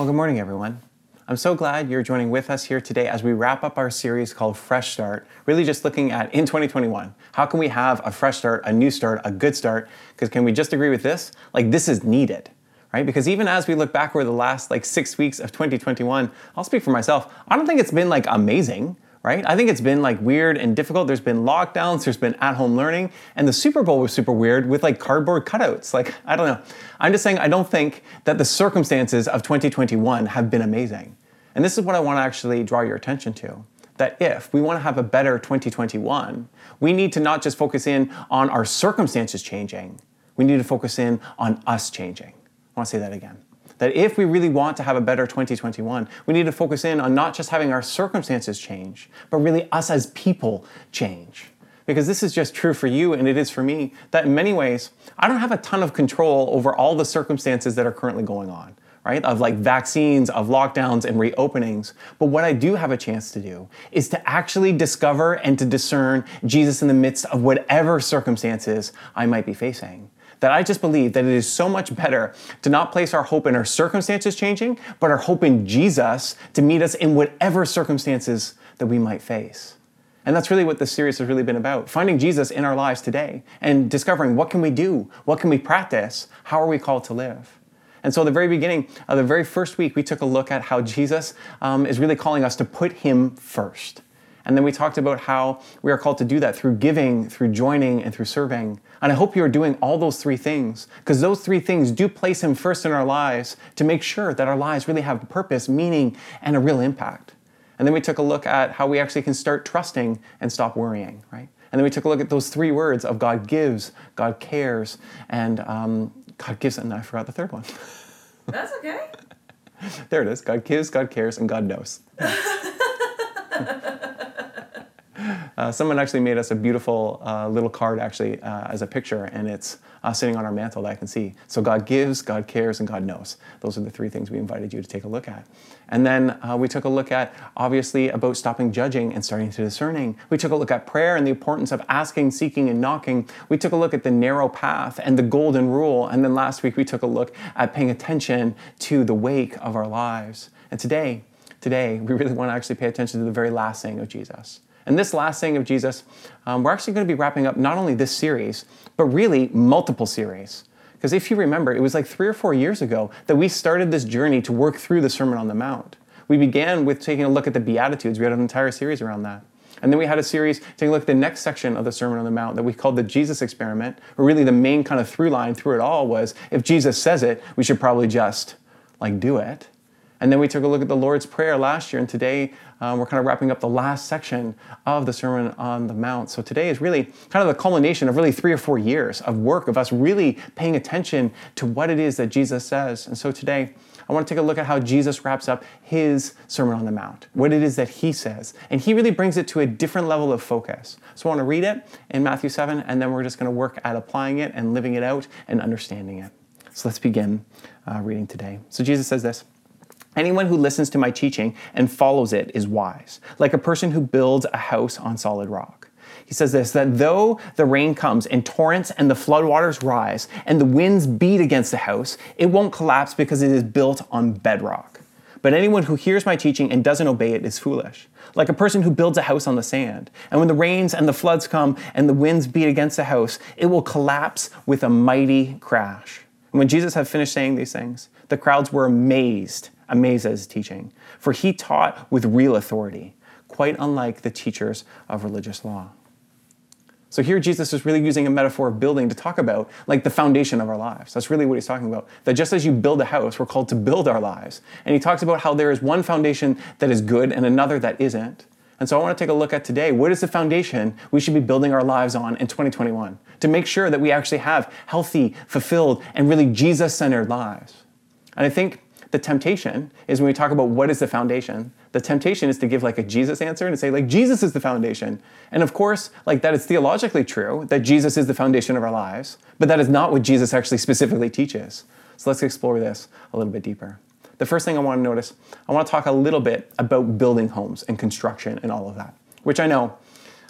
Well, good morning, everyone. I'm so glad you're joining with us here today as we wrap up our series called Fresh Start, really just looking at in 2021, how can we have a fresh start, a new start, a good start? Because can we just agree with this? Like, this is needed, right? Because even as we look back over the last like six weeks of 2021, I'll speak for myself, I don't think it's been like amazing right? I think it's been like weird and difficult. There's been lockdowns, there's been at home learning, and the Super Bowl was super weird with like cardboard cutouts. Like, I don't know. I'm just saying, I don't think that the circumstances of 2021 have been amazing. And this is what I want to actually draw your attention to. That if we want to have a better 2021, we need to not just focus in on our circumstances changing, we need to focus in on us changing. I want to say that again that if we really want to have a better 2021, we need to focus in on not just having our circumstances change, but really us as people change. Because this is just true for you and it is for me, that in many ways, I don't have a ton of control over all the circumstances that are currently going on right? Of like vaccines, of lockdowns and reopenings. But what I do have a chance to do is to actually discover and to discern Jesus in the midst of whatever circumstances I might be facing that I just believe that it is so much better to not place our hope in our circumstances changing, but our hope in Jesus to meet us in whatever circumstances that we might face. And that's really what this series has really been about finding Jesus in our lives today and discovering what can we do? What can we practice? How are we called to live? And so, at the very beginning of the very first week, we took a look at how Jesus um, is really calling us to put Him first. And then we talked about how we are called to do that through giving, through joining, and through serving. And I hope you are doing all those three things, because those three things do place Him first in our lives to make sure that our lives really have purpose, meaning, and a real impact. And then we took a look at how we actually can start trusting and stop worrying, right? And then we took a look at those three words of God gives, God cares, and um, God gives, and I forgot the third one. That's okay. there it is God gives, God cares, and God knows. Uh, someone actually made us a beautiful uh, little card, actually, uh, as a picture, and it's uh, sitting on our mantle that I can see. So God gives, God cares, and God knows. Those are the three things we invited you to take a look at. And then uh, we took a look at, obviously, about stopping judging and starting to discerning. We took a look at prayer and the importance of asking, seeking, and knocking. We took a look at the narrow path and the golden rule. And then last week we took a look at paying attention to the wake of our lives. And today, today, we really want to actually pay attention to the very last saying of Jesus. And this last saying of Jesus, um, we're actually going to be wrapping up not only this series, but really multiple series. Because if you remember, it was like three or four years ago that we started this journey to work through the Sermon on the Mount. We began with taking a look at the Beatitudes. We had an entire series around that. And then we had a series taking a look at the next section of the Sermon on the Mount that we called the Jesus experiment, where really the main kind of through line through it all was if Jesus says it, we should probably just like do it. And then we took a look at the Lord's Prayer last year, and today um, we're kind of wrapping up the last section of the Sermon on the Mount. So today is really kind of the culmination of really three or four years of work of us really paying attention to what it is that Jesus says. And so today, I want to take a look at how Jesus wraps up his Sermon on the Mount, what it is that he says. And he really brings it to a different level of focus. So I want to read it in Matthew 7, and then we're just going to work at applying it and living it out and understanding it. So let's begin uh, reading today. So Jesus says this. Anyone who listens to my teaching and follows it is wise, like a person who builds a house on solid rock. He says this that though the rain comes and torrents and the floodwaters rise and the winds beat against the house, it won't collapse because it is built on bedrock. But anyone who hears my teaching and doesn't obey it is foolish, like a person who builds a house on the sand. And when the rains and the floods come and the winds beat against the house, it will collapse with a mighty crash. And when Jesus had finished saying these things, the crowds were amazed amazed at teaching, for he taught with real authority, quite unlike the teachers of religious law. So here Jesus is really using a metaphor of building to talk about like the foundation of our lives. That's really what he's talking about. That just as you build a house, we're called to build our lives. And he talks about how there is one foundation that is good and another that isn't. And so I want to take a look at today what is the foundation we should be building our lives on in 2021 to make sure that we actually have healthy, fulfilled, and really Jesus centered lives. And I think the temptation is when we talk about what is the foundation, the temptation is to give like a Jesus answer and say like Jesus is the foundation. And of course, like that is theologically true that Jesus is the foundation of our lives, but that is not what Jesus actually specifically teaches. So let's explore this a little bit deeper. The first thing I want to notice, I want to talk a little bit about building homes and construction and all of that, which I know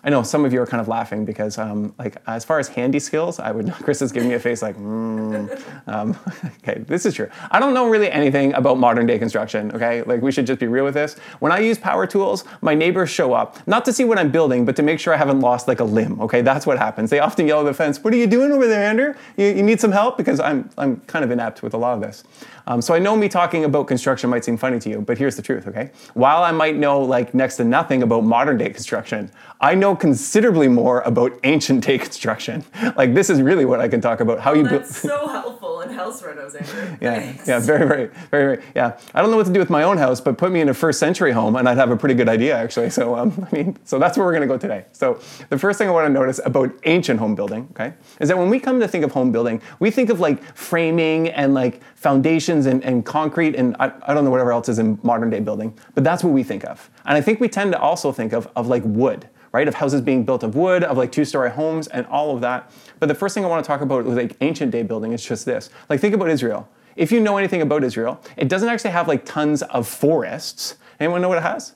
I know some of you are kind of laughing because, um, like, as far as handy skills, I would. Chris is giving me a face like, mm. um, okay, this is true. I don't know really anything about modern day construction. Okay, like we should just be real with this. When I use power tools, my neighbors show up not to see what I'm building, but to make sure I haven't lost like a limb. Okay, that's what happens. They often yell at the fence, "What are you doing over there, Andrew? You, you need some help?" Because I'm I'm kind of inept with a lot of this. Um, so I know me talking about construction might seem funny to you, but here's the truth, okay? While I might know like next to nothing about modern day construction, I know considerably more about ancient day construction. Like this is really what I can talk about. How you build. so helpful in house renos, Andrew. yeah, Thanks. yeah, very, very, very, very. Yeah, I don't know what to do with my own house, but put me in a first century home, and I'd have a pretty good idea actually. So um, I mean, so that's where we're going to go today. So the first thing I want to notice about ancient home building, okay, is that when we come to think of home building, we think of like framing and like foundations and, and concrete and I, I don't know whatever else is in modern day building, but that's what we think of. And I think we tend to also think of, of like wood, right? Of houses being built of wood, of like two-story homes and all of that. But the first thing I want to talk about with like ancient day building is just this. Like think about Israel. If you know anything about Israel, it doesn't actually have like tons of forests. Anyone know what it has?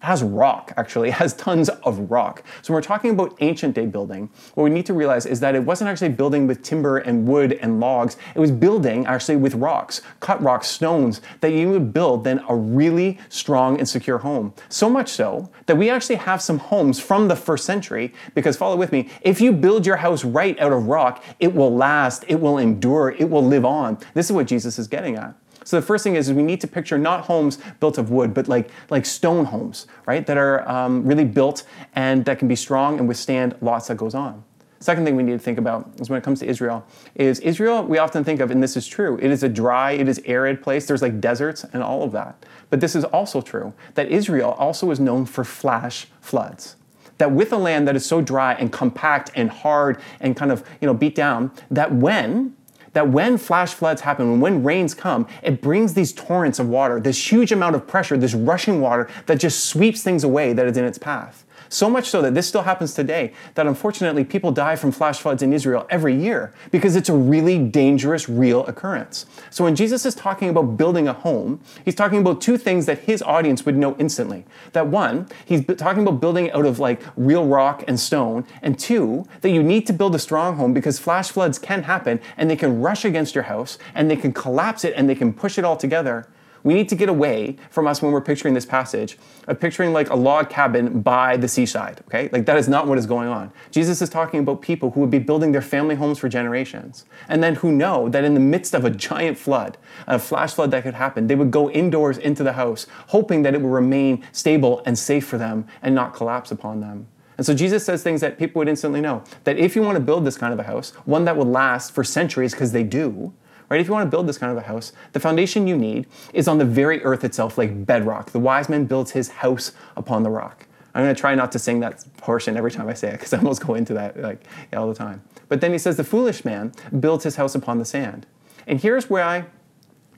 Has rock, actually. Has tons of rock. So when we're talking about ancient day building, what we need to realize is that it wasn't actually building with timber and wood and logs. It was building actually with rocks, cut rocks, stones, that you would build then a really strong and secure home. So much so that we actually have some homes from the first century, because follow with me, if you build your house right out of rock, it will last, it will endure, it will live on. This is what Jesus is getting at. So the first thing is, is we need to picture not homes built of wood, but like, like stone homes, right? That are um, really built and that can be strong and withstand lots that goes on. Second thing we need to think about is when it comes to Israel, is Israel we often think of, and this is true, it is a dry, it is arid place. There's like deserts and all of that. But this is also true, that Israel also is known for flash floods that with a land that is so dry and compact and hard and kind of you know beat down that when that when flash floods happen, when rains come, it brings these torrents of water, this huge amount of pressure, this rushing water that just sweeps things away that is in its path. So much so that this still happens today, that unfortunately people die from flash floods in Israel every year because it's a really dangerous, real occurrence. So when Jesus is talking about building a home, he's talking about two things that his audience would know instantly. That one, he's talking about building out of like real rock and stone, and two, that you need to build a strong home because flash floods can happen and they can rush against your house and they can collapse it and they can push it all together we need to get away from us when we're picturing this passage of picturing like a log cabin by the seaside, okay? Like that is not what is going on. Jesus is talking about people who would be building their family homes for generations and then who know that in the midst of a giant flood, a flash flood that could happen, they would go indoors into the house hoping that it would remain stable and safe for them and not collapse upon them. And so Jesus says things that people would instantly know that if you want to build this kind of a house, one that will last for centuries because they do, right? If you want to build this kind of a house, the foundation you need is on the very earth itself, like bedrock. The wise man builds his house upon the rock. I'm going to try not to sing that portion every time I say it because I almost go into that like all the time. But then he says the foolish man builds his house upon the sand. And here's where I,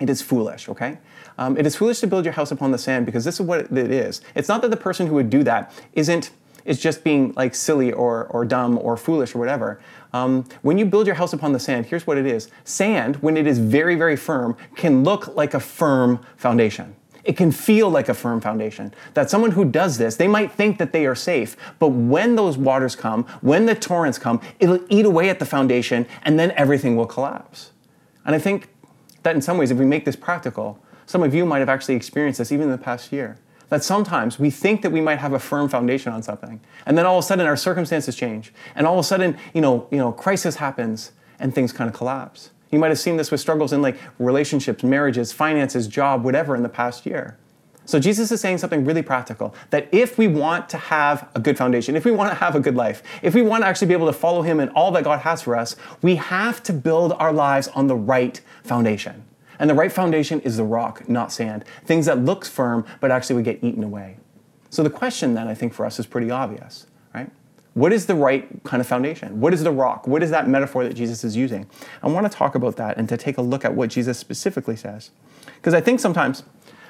it is foolish, okay? Um, it is foolish to build your house upon the sand because this is what it is. It's not that the person who would do that isn't is just being like silly or, or dumb or foolish or whatever. Um, when you build your house upon the sand, here's what it is sand, when it is very, very firm, can look like a firm foundation. It can feel like a firm foundation. That someone who does this, they might think that they are safe, but when those waters come, when the torrents come, it'll eat away at the foundation and then everything will collapse. And I think that in some ways, if we make this practical, some of you might have actually experienced this even in the past year that sometimes we think that we might have a firm foundation on something, and then all of a sudden our circumstances change, and all of a sudden, you know, you know, crisis happens, and things kind of collapse. You might have seen this with struggles in like relationships, marriages, finances, job, whatever in the past year. So Jesus is saying something really practical that if we want to have a good foundation, if we want to have a good life, if we want to actually be able to follow him in all that God has for us, we have to build our lives on the right foundation. And the right foundation is the rock, not sand. Things that look firm, but actually would get eaten away. So the question then, I think, for us is pretty obvious, right? What is the right kind of foundation? What is the rock? What is that metaphor that Jesus is using? I want to talk about that and to take a look at what Jesus specifically says. Because I think sometimes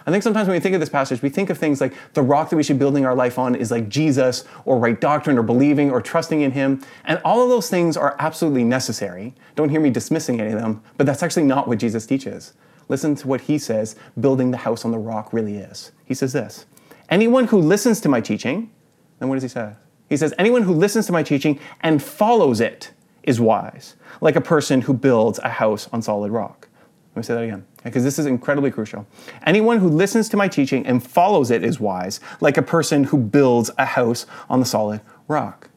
I think sometimes when we think of this passage, we think of things like the rock that we should be building our life on is like Jesus or right doctrine or believing or trusting in Him. And all of those things are absolutely necessary. Don't hear me dismissing any of them, but that's actually not what Jesus teaches. Listen to what He says building the house on the rock really is. He says this Anyone who listens to my teaching, then what does He say? He says, Anyone who listens to my teaching and follows it is wise, like a person who builds a house on solid rock. Let me say that again, because this is incredibly crucial. Anyone who listens to my teaching and follows it is wise, like a person who builds a house on the solid rock.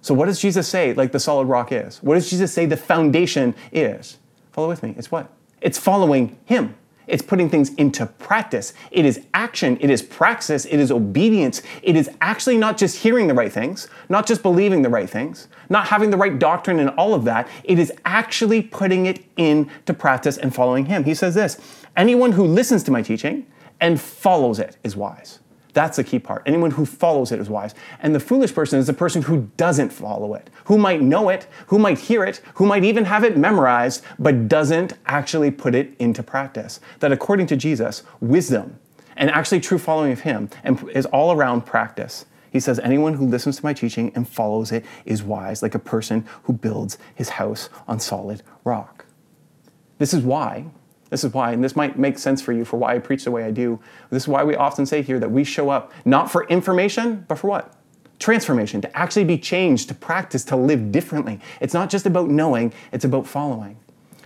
So, what does Jesus say, like the solid rock is? What does Jesus say the foundation is? Follow with me. It's what? It's following Him. It's putting things into practice. It is action. It is praxis. It is obedience. It is actually not just hearing the right things, not just believing the right things, not having the right doctrine and all of that. It is actually putting it into practice and following Him. He says this anyone who listens to my teaching and follows it is wise. That's the key part. Anyone who follows it is wise. And the foolish person is the person who doesn't follow it, who might know it, who might hear it, who might even have it memorized, but doesn't actually put it into practice. That according to Jesus, wisdom and actually true following of Him is all around practice. He says, Anyone who listens to my teaching and follows it is wise, like a person who builds his house on solid rock. This is why this is why, and this might make sense for you for why I preach the way I do. This is why we often say here that we show up not for information, but for what? Transformation, to actually be changed, to practice, to live differently. It's not just about knowing, it's about following.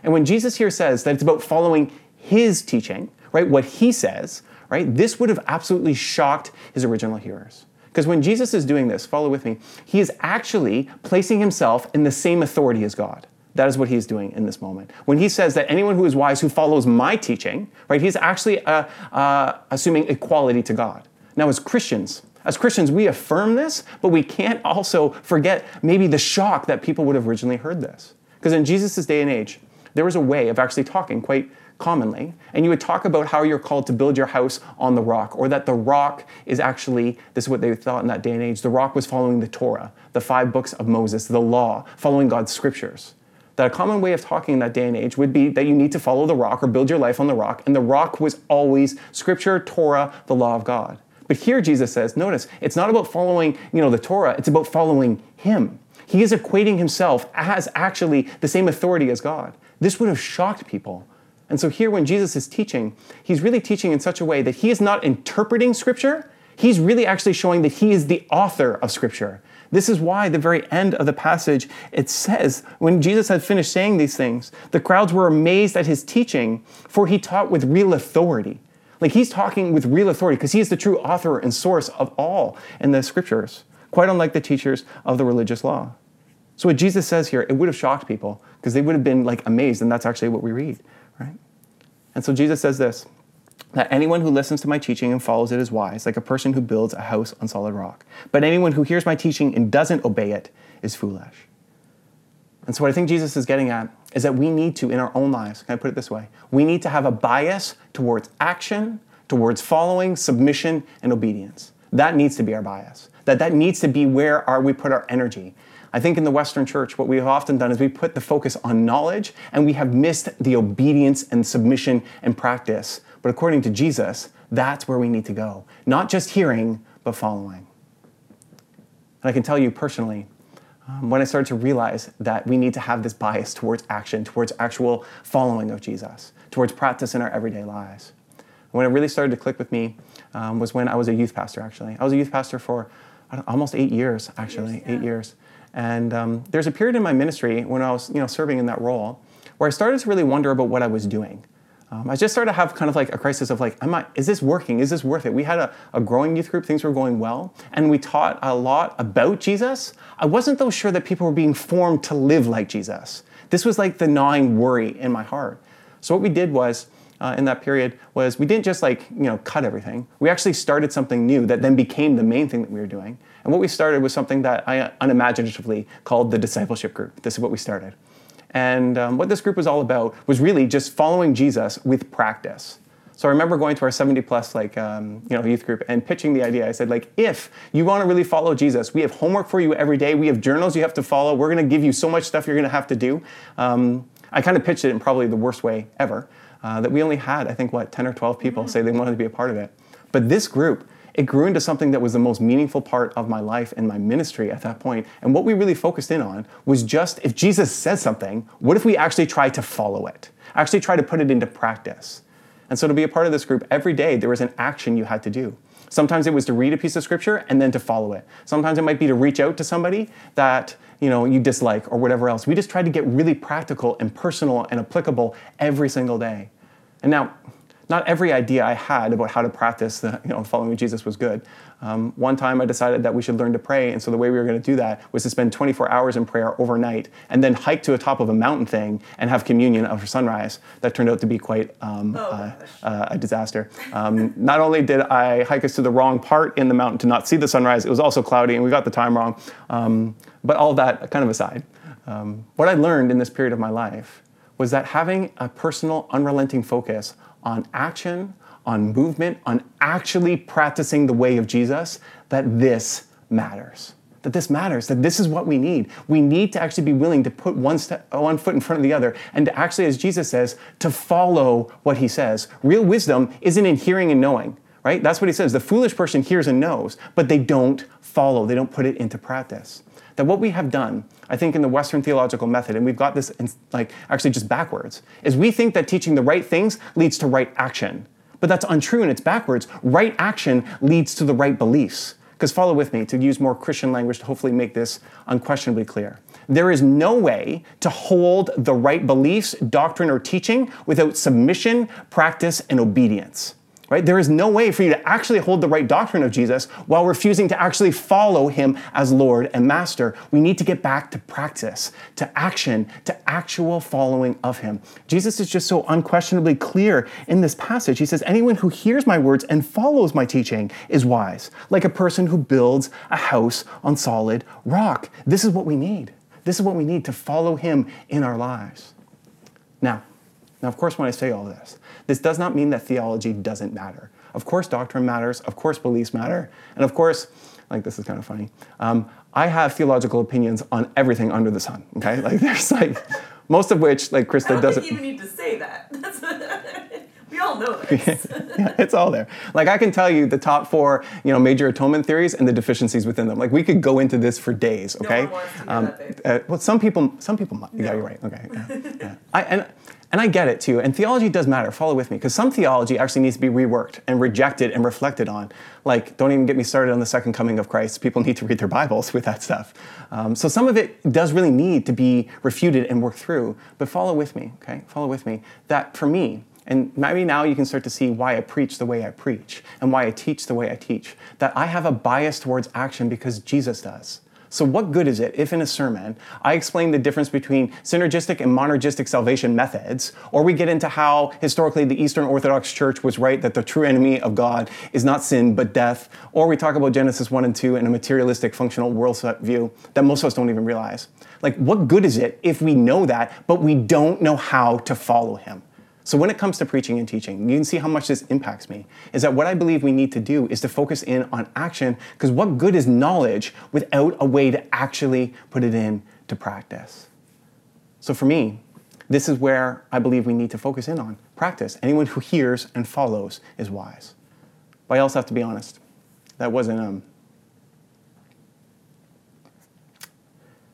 And when Jesus here says that it's about following his teaching, right, what he says, right, this would have absolutely shocked his original hearers. Because when Jesus is doing this, follow with me, he is actually placing himself in the same authority as God. That is what he's doing in this moment. When he says that anyone who is wise who follows my teaching, right, he's actually uh, uh, assuming equality to God. Now, as Christians, as Christians, we affirm this, but we can't also forget maybe the shock that people would have originally heard this. Because in Jesus' day and age, there was a way of actually talking quite commonly, and you would talk about how you're called to build your house on the rock, or that the rock is actually, this is what they thought in that day and age, the rock was following the Torah, the five books of Moses, the law, following God's scriptures that a common way of talking in that day and age would be that you need to follow the rock or build your life on the rock, and the rock was always Scripture, Torah, the law of God. But here Jesus says, notice, it's not about following, you know, the Torah, it's about following Him. He is equating himself as actually the same authority as God. This would have shocked people. And so here when Jesus is teaching, he's really teaching in such a way that he is not interpreting Scripture, he's really actually showing that he is the author of Scripture. This is why the very end of the passage it says, when Jesus had finished saying these things, the crowds were amazed at his teaching, for he taught with real authority. Like he's talking with real authority because he is the true author and source of all in the scriptures, quite unlike the teachers of the religious law. So what Jesus says here, it would have shocked people because they would have been like amazed, and that's actually what we read, right? And so Jesus says this that anyone who listens to my teaching and follows it is wise, like a person who builds a house on solid rock. But anyone who hears my teaching and doesn't obey it is foolish. And so, what I think Jesus is getting at is that we need to, in our own lives, can I put it this way? We need to have a bias towards action, towards following, submission, and obedience. That needs to be our bias. That that needs to be where our, we put our energy. I think in the Western church, what we have often done is we put the focus on knowledge and we have missed the obedience and submission and practice but according to Jesus, that's where we need to go. Not just hearing, but following. And I can tell you personally, um, when I started to realize that we need to have this bias towards action, towards actual following of Jesus, towards practice in our everyday lives. When it really started to click with me um, was when I was a youth pastor, actually. I was a youth pastor for almost eight years, actually, years, yeah. eight years. And um, there's a period in my ministry when I was you know, serving in that role where I started to really wonder about what I was doing. Um, I just started to have kind of like a crisis of like, am I, is this working? Is this worth it? We had a, a growing youth group, things were going well, and we taught a lot about Jesus. I wasn't though sure that people were being formed to live like Jesus. This was like the gnawing worry in my heart. So what we did was, uh, in that period was we didn't just like you know cut everything. We actually started something new that then became the main thing that we were doing. And what we started was something that I unimaginatively called the discipleship group. This is what we started. And um, what this group was all about was really just following Jesus with practice. So I remember going to our 70 plus like um, you know youth group and pitching the idea. I said like if you want to really follow Jesus, we have homework for you every day. We have journals you have to follow. We're going to give you so much stuff you're going to have to do. Um, I kind of pitched it in probably the worst way ever. Uh, that we only had I think what 10 or 12 people mm-hmm. say they wanted to be a part of it. But this group it grew into something that was the most meaningful part of my life and my ministry at that point. And what we really focused in on was just if Jesus says something, what if we actually try to follow it? Actually try to put it into practice. And so to be a part of this group, every day there was an action you had to do. Sometimes it was to read a piece of scripture and then to follow it. Sometimes it might be to reach out to somebody that you know you dislike or whatever else. We just tried to get really practical and personal and applicable every single day. And now, not every idea I had about how to practice the, you know, following Jesus was good. Um, one time I decided that we should learn to pray, and so the way we were going to do that was to spend 24 hours in prayer overnight and then hike to the top of a mountain thing and have communion after sunrise. That turned out to be quite um, Oh, uh, uh, a disaster. Um, not only did I hike us to the wrong part in the mountain to not see the sunrise, it was also cloudy and we got the time wrong. Um, but all that kind of aside, um, what I learned in this period of my life was that having a personal, unrelenting focus on action, on movement, on actually practicing the way of Jesus, that this matters. That this matters, that this is what we need. We need to actually be willing to put one, step, one foot in front of the other and to actually, as Jesus says, to follow what he says. Real wisdom isn't in hearing and knowing, right? That's what he says. The foolish person hears and knows, but they don't follow, they don't put it into practice. That what we have done, I think, in the Western theological method, and we've got this in, like actually just backwards, is we think that teaching the right things leads to right action. But that's untrue and it's backwards. Right action leads to the right beliefs. Because follow with me to use more Christian language to hopefully make this unquestionably clear. There is no way to hold the right beliefs, doctrine, or teaching without submission, practice, and obedience. Right? There is no way for you to actually hold the right doctrine of Jesus while refusing to actually follow him as Lord and Master. We need to get back to practice, to action, to actual following of him. Jesus is just so unquestionably clear in this passage. He says, Anyone who hears my words and follows my teaching is wise, like a person who builds a house on solid rock. This is what we need. This is what we need to follow him in our lives. Now, now, of course, when I say all this, this does not mean that theology doesn't matter. Of course, doctrine matters. Of course, beliefs matter. And of course, like this is kind of funny. Um, I have theological opinions on everything under the sun. Okay, like there's like most of which, like Krista doesn't. you even need to say that. That's we all know this. yeah, it's all there. Like I can tell you the top four, you know, major atonement theories and the deficiencies within them. Like we could go into this for days. No Okay. to hear that, uh, well, some people, some people might. Yeah, you're right. Okay. Yeah. yeah. I, and and I get it too. And theology does matter. Follow with me, because some theology actually needs to be reworked and rejected and reflected on. Like, don't even get me started on the second coming of Christ. People need to read their Bibles with that stuff. Um, so some of it does really need to be refuted and worked through. But follow with me. Okay. Follow with me. That for me, and maybe now you can start to see why I preach the way I preach and why I teach the way I teach. That I have a bias towards action because Jesus does. So, what good is it if in a sermon I explain the difference between synergistic and monergistic salvation methods, or we get into how historically the Eastern Orthodox Church was right that the true enemy of God is not sin but death, or we talk about Genesis 1 and 2 in a materialistic functional world view that most of us don't even realize? Like, what good is it if we know that, but we don't know how to follow Him? So when it comes to preaching and teaching, you can see how much this impacts me. Is that what I believe we need to do is to focus in on action, because what good is knowledge without a way to actually put it in to practice? So for me, this is where I believe we need to focus in on practice. Anyone who hears and follows is wise. But I also have to be honest. That wasn't um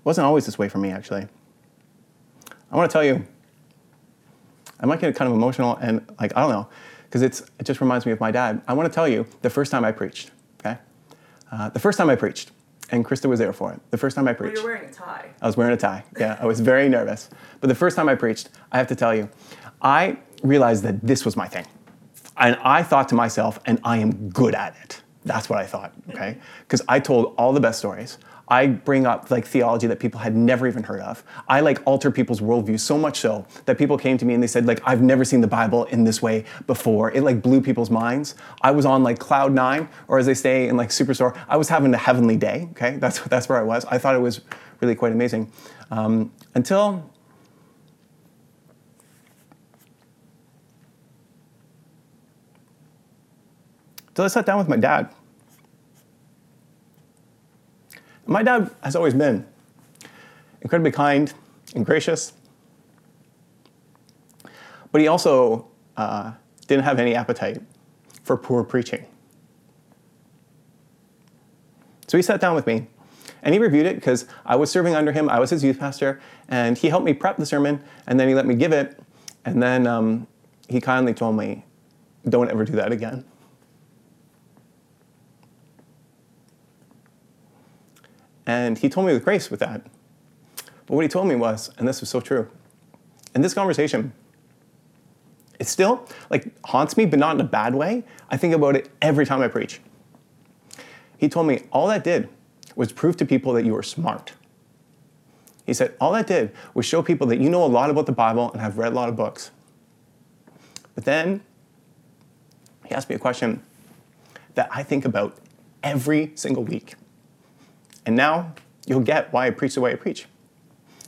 wasn't always this way for me actually. I want to tell you I might get kind of emotional and like I don't know, because it's it just reminds me of my dad. I want to tell you the first time I preached. Okay, uh, the first time I preached, and Krista was there for it. The first time I Well, preached, you're wearing a tie. I was wearing a tie. Yeah, I was very nervous. But the first time I preached, I have to tell you, I realized that this was my thing, and I thought to myself, and I am good at it. That's what I thought. Okay, because I told all the best stories. I bring up like theology that people had never even heard of. I like alter people's worldview so much so that people came to me and they said like I've never seen the Bible in this way before. It like blew people's minds. I was on like cloud nine, or as they say in like Superstore, I was having a heavenly day. Okay, that's that's where I was. I thought it was really quite amazing um, until. Until I sat down with my dad. My dad has always been incredibly kind and gracious, but he also uh, didn't have any appetite for poor preaching. So he sat down with me and he reviewed it because I was serving under him. I was his youth pastor, and he helped me prep the sermon, and then he let me give it. And then um, he kindly told me, don't ever do that again. And he told me with grace with that. But what he told me was, and this was so true, in this conversation, it still like haunts me, but not in a bad way. I think about it every time I preach. He told me all that did was prove to people that you were smart. He said all that did was show people that you know a lot about the Bible and have read a lot of books. But then he asked me a question that I think about every single week. And now you'll get why I preach the way I preach.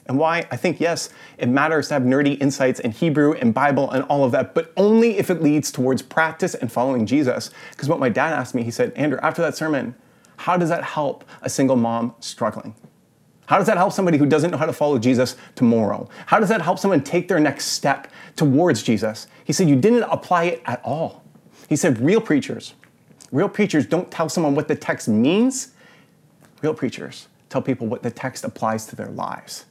And why I think, yes, it matters to have nerdy insights in Hebrew and Bible and all of that, but only if it leads towards practice and following Jesus. Because what my dad asked me, he said, Andrew, after that sermon, how does that help a single mom struggling? How does that help somebody who doesn't know how to follow Jesus tomorrow? How does that help someone take their next step towards Jesus? He said, You didn't apply it at all. He said, Real preachers, real preachers don't tell someone what the text means. Real preachers tell people what the text applies to their lives.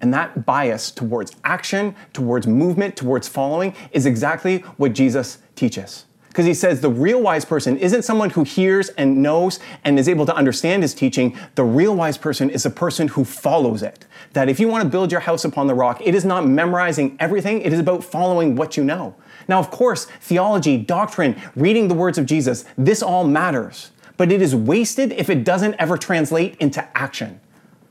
And that bias towards action, towards movement, towards following is exactly what Jesus teaches. Because he says the real wise person isn't someone who hears and knows and is able to understand his teaching. The real wise person is a person who follows it. That if you want to build your house upon the rock, it is not memorizing everything, it is about following what you know. Now, of course, theology, doctrine, reading the words of Jesus, this all matters. But it is wasted if it doesn't ever translate into action.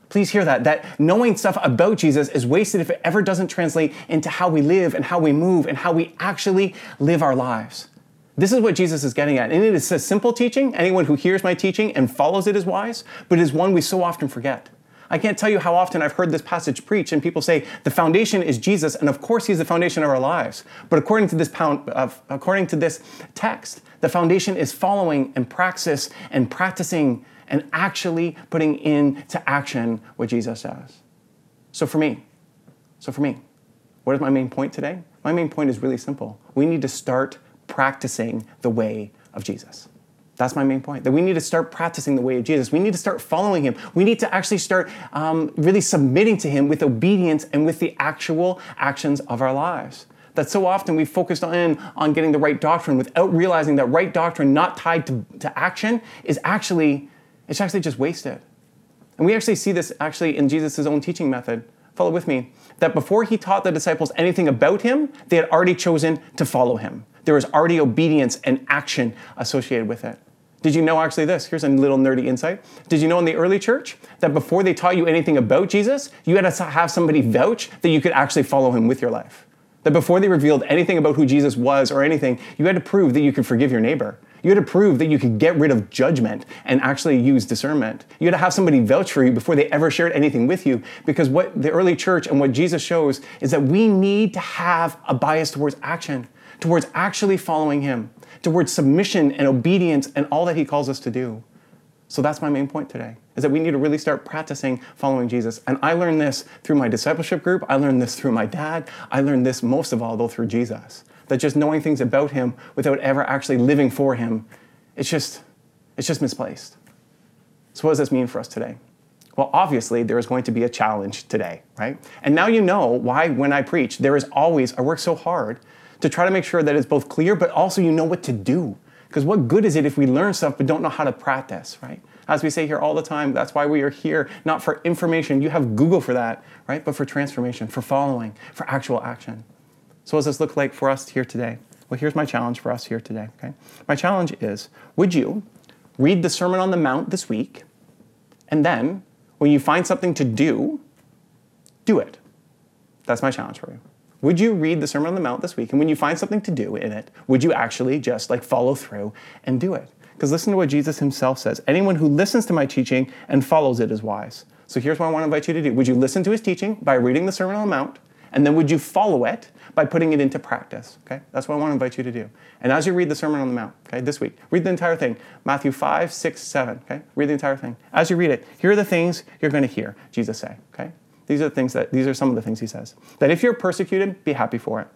Please hear that. That knowing stuff about Jesus is wasted if it ever doesn't translate into how we live and how we move and how we actually live our lives. This is what Jesus is getting at. And it is a simple teaching. Anyone who hears my teaching and follows it is wise, but it is one we so often forget. I can't tell you how often I've heard this passage preached, and people say the foundation is Jesus, and of course He's the foundation of our lives. But according to this pound, uh, according to this text, the foundation is following and praxis and practicing and actually putting into action what Jesus says. So for me, so for me, what is my main point today? My main point is really simple. We need to start practicing the way of Jesus. That's my main point. That we need to start practicing the way of Jesus. We need to start following him. We need to actually start um, really submitting to him with obedience and with the actual actions of our lives. That so often we focused on, on getting the right doctrine without realizing that right doctrine not tied to, to action is actually it's actually just wasted. And we actually see this actually in Jesus' own teaching method. Follow with me. That before he taught the disciples anything about him, they had already chosen to follow him. There was already obedience and action associated with it. Did you know actually this? Here's a little nerdy insight. Did you know in the early church that before they taught you anything about Jesus, you had to have somebody vouch that you could actually follow him with your life? That before they revealed anything about who Jesus was or anything, you had to prove that you could forgive your neighbor. You had to prove that you could get rid of judgment and actually use discernment. You had to have somebody vouch for you before they ever shared anything with you. Because what the early church and what Jesus shows is that we need to have a bias towards action, towards actually following Him, towards submission and obedience and all that He calls us to do. So that's my main point today, is that we need to really start practicing following Jesus. And I learned this through my discipleship group. I learned this through my dad. I learned this most of all, though, through Jesus that just knowing things about him without ever actually living for him, it's just, it's just misplaced. So, what does this mean for us today? Well, obviously, there is going to be a challenge today, right? And now you know why, when I preach, there is always, I work so hard to try to make sure that it's both clear, but also you know what to do. Because what good is it if we learn stuff but don't know how to practice, right? As we say here all the time, that's why we are here, not for information. You have Google for that, right? But for transformation, for following, for actual action. So, what does this look like for us here today? Well, here's my challenge for us here today. Okay, my challenge is: Would you read the Sermon on the Mount this week, and then when you find something to do, do it? That's my challenge for you. Would you read the Sermon on the Mount this week, and when you find something to do in it, would you actually just like follow through and do it? Because listen to what Jesus himself says anyone who listens to my teaching and follows it is wise. So here's what I want to invite you to do. Would you listen to his teaching by reading the Sermon on the Mount? And then would you follow it by putting it into practice? Okay? That's what I want to invite you to do. And as you read the Sermon on the Mount, okay, this week, read the entire thing. Matthew 5, 6, 7. Okay? Read the entire thing. As you read it, here are the things you're going to hear Jesus say. Okay? These are the things that these are some of the things he says. That if you're persecuted, be happy for it.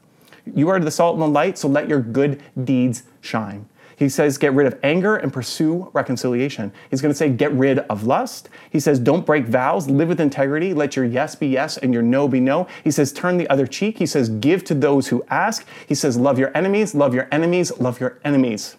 You are the salt and the light, so let your good deeds shine. He says, get rid of anger and pursue reconciliation. He's going to say, get rid of lust. He says, don't break vows, live with integrity, let your yes be yes and your no be no. He says, turn the other cheek. He says, give to those who ask. He says, love your enemies, love your enemies, love your enemies.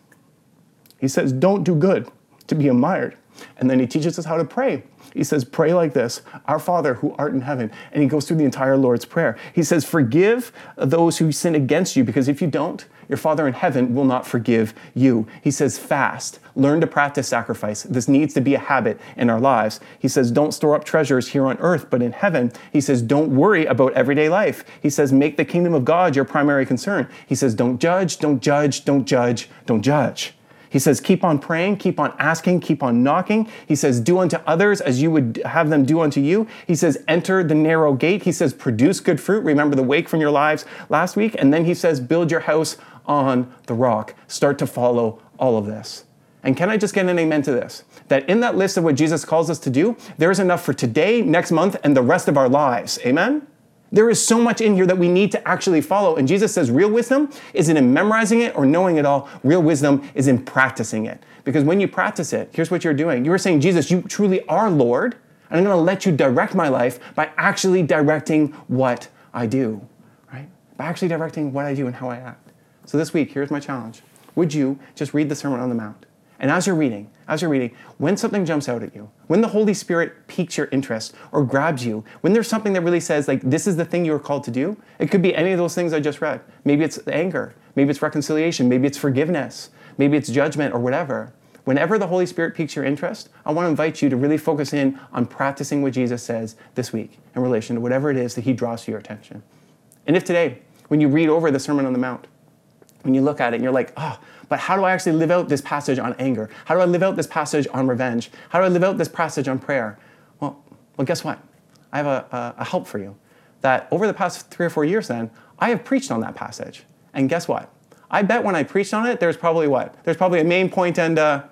He says, don't do good to be admired. And then he teaches us how to pray. He says, Pray like this Our Father who art in heaven. And he goes through the entire Lord's Prayer. He says, Forgive those who sin against you, because if you don't, your Father in heaven will not forgive you. He says, Fast. Learn to practice sacrifice. This needs to be a habit in our lives. He says, Don't store up treasures here on earth, but in heaven. He says, Don't worry about everyday life. He says, Make the kingdom of God your primary concern. He says, Don't judge, don't judge, don't judge, don't judge. He says, keep on praying, keep on asking, keep on knocking. He says, do unto others as you would have them do unto you. He says, enter the narrow gate. He says, produce good fruit. Remember the wake from your lives last week. And then he says, build your house on the rock. Start to follow all of this. And can I just get an amen to this? That in that list of what Jesus calls us to do, there's enough for today, next month, and the rest of our lives. Amen? There is so much in here that we need to actually follow. And Jesus says real wisdom isn't in memorizing it or knowing it all. Real wisdom is in practicing it. Because when you practice it, here's what you're doing. You are saying, Jesus, you truly are Lord, and I'm going to let you direct my life by actually directing what I do, right? By actually directing what I do and how I act. So this week, here's my challenge. Would you just read the Sermon on the Mount? And as you're reading, as you're reading, when something jumps out at you, when the Holy Spirit piques your interest or grabs you, when there's something that really says, like, this is the thing you are called to do, it could be any of those things I just read. Maybe it's anger, maybe it's reconciliation, maybe it's forgiveness, maybe it's judgment or whatever. Whenever the Holy Spirit piques your interest, I want to invite you to really focus in on practicing what Jesus says this week in relation to whatever it is that He draws to your attention. And if today, when you read over the Sermon on the Mount, when you look at it and you're like, oh, but how do I actually live out this passage on anger? How do I live out this passage on revenge? How do I live out this passage on prayer? Well, well guess what? I have a, a, a help for you. That over the past three or four years, then, I have preached on that passage. And guess what? I bet when I preached on it, there's probably what? There's probably a main point and a,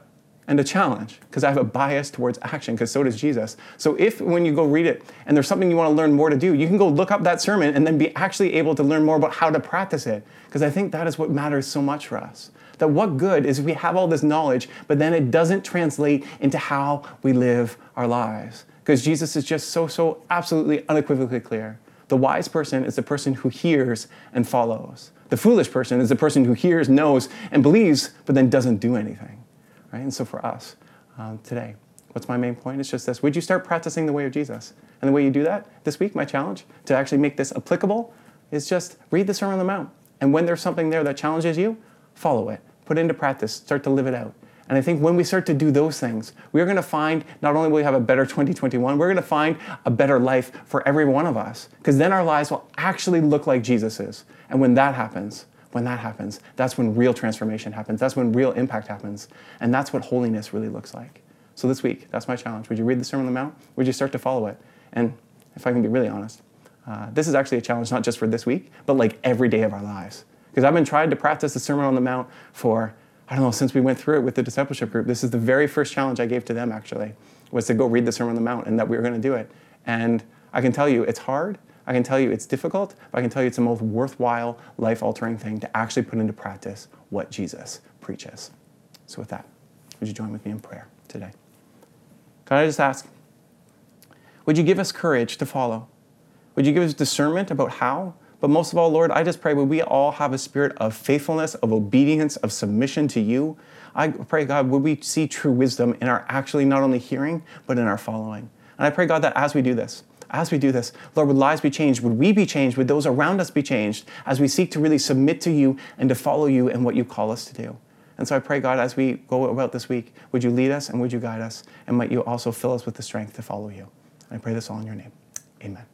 and a challenge because I have a bias towards action because so does Jesus. So if when you go read it and there's something you want to learn more to do, you can go look up that sermon and then be actually able to learn more about how to practice it because I think that is what matters so much for us. That what good is if we have all this knowledge, but then it doesn't translate into how we live our lives. Because Jesus is just so, so absolutely unequivocally clear. The wise person is the person who hears and follows. The foolish person is the person who hears, knows, and believes, but then doesn't do anything. Right? And so for us um, today, what's my main point? It's just this. Would you start practicing the way of Jesus? And the way you do that this week, my challenge to actually make this applicable is just read the Sermon on the Mount. And when there's something there that challenges you, follow it put it into practice, start to live it out. And I think when we start to do those things, we're going to find not only will we have a better 2021, we're going to find a better life for every one of us. Because then our lives will actually look like Jesus's. And when that happens, when that happens, that's when real transformation happens. That's when real impact happens. And that's what holiness really looks like. So this week, that's my challenge. Would you read the Sermon on the Mount? Would you start to follow it? And if I can be really honest, uh, this is actually a challenge not just for this week, but like every day of our lives. Because I've been trying to practice the Sermon on the Mount for, I don't know, since we went through it with the discipleship group. This is the very first challenge I gave to them, actually, was to go read the Sermon on the Mount and that we were going to do it. And I can tell you, it's hard. I can tell you it's difficult, but I can tell you it's the most worthwhile, life altering thing to actually put into practice what Jesus preaches. So, with that, would you join with me in prayer today? Can I just ask, would you give us courage to follow? Would you give us discernment about how but most of all, Lord, I just pray would we all have a spirit of faithfulness, of obedience, of submission to you. I pray, God, would we see true wisdom in our actually not only hearing, but in our following. And I pray, God, that as we do this, as we do this, Lord, would lives be changed? Would we be changed? Would those around us be changed as we seek to really submit to you and to follow you in what you call us to do? And so I pray, God, as we go about this week, would you lead us and would you guide us? And might you also fill us with the strength to follow you? And I pray this all in your name. Amen.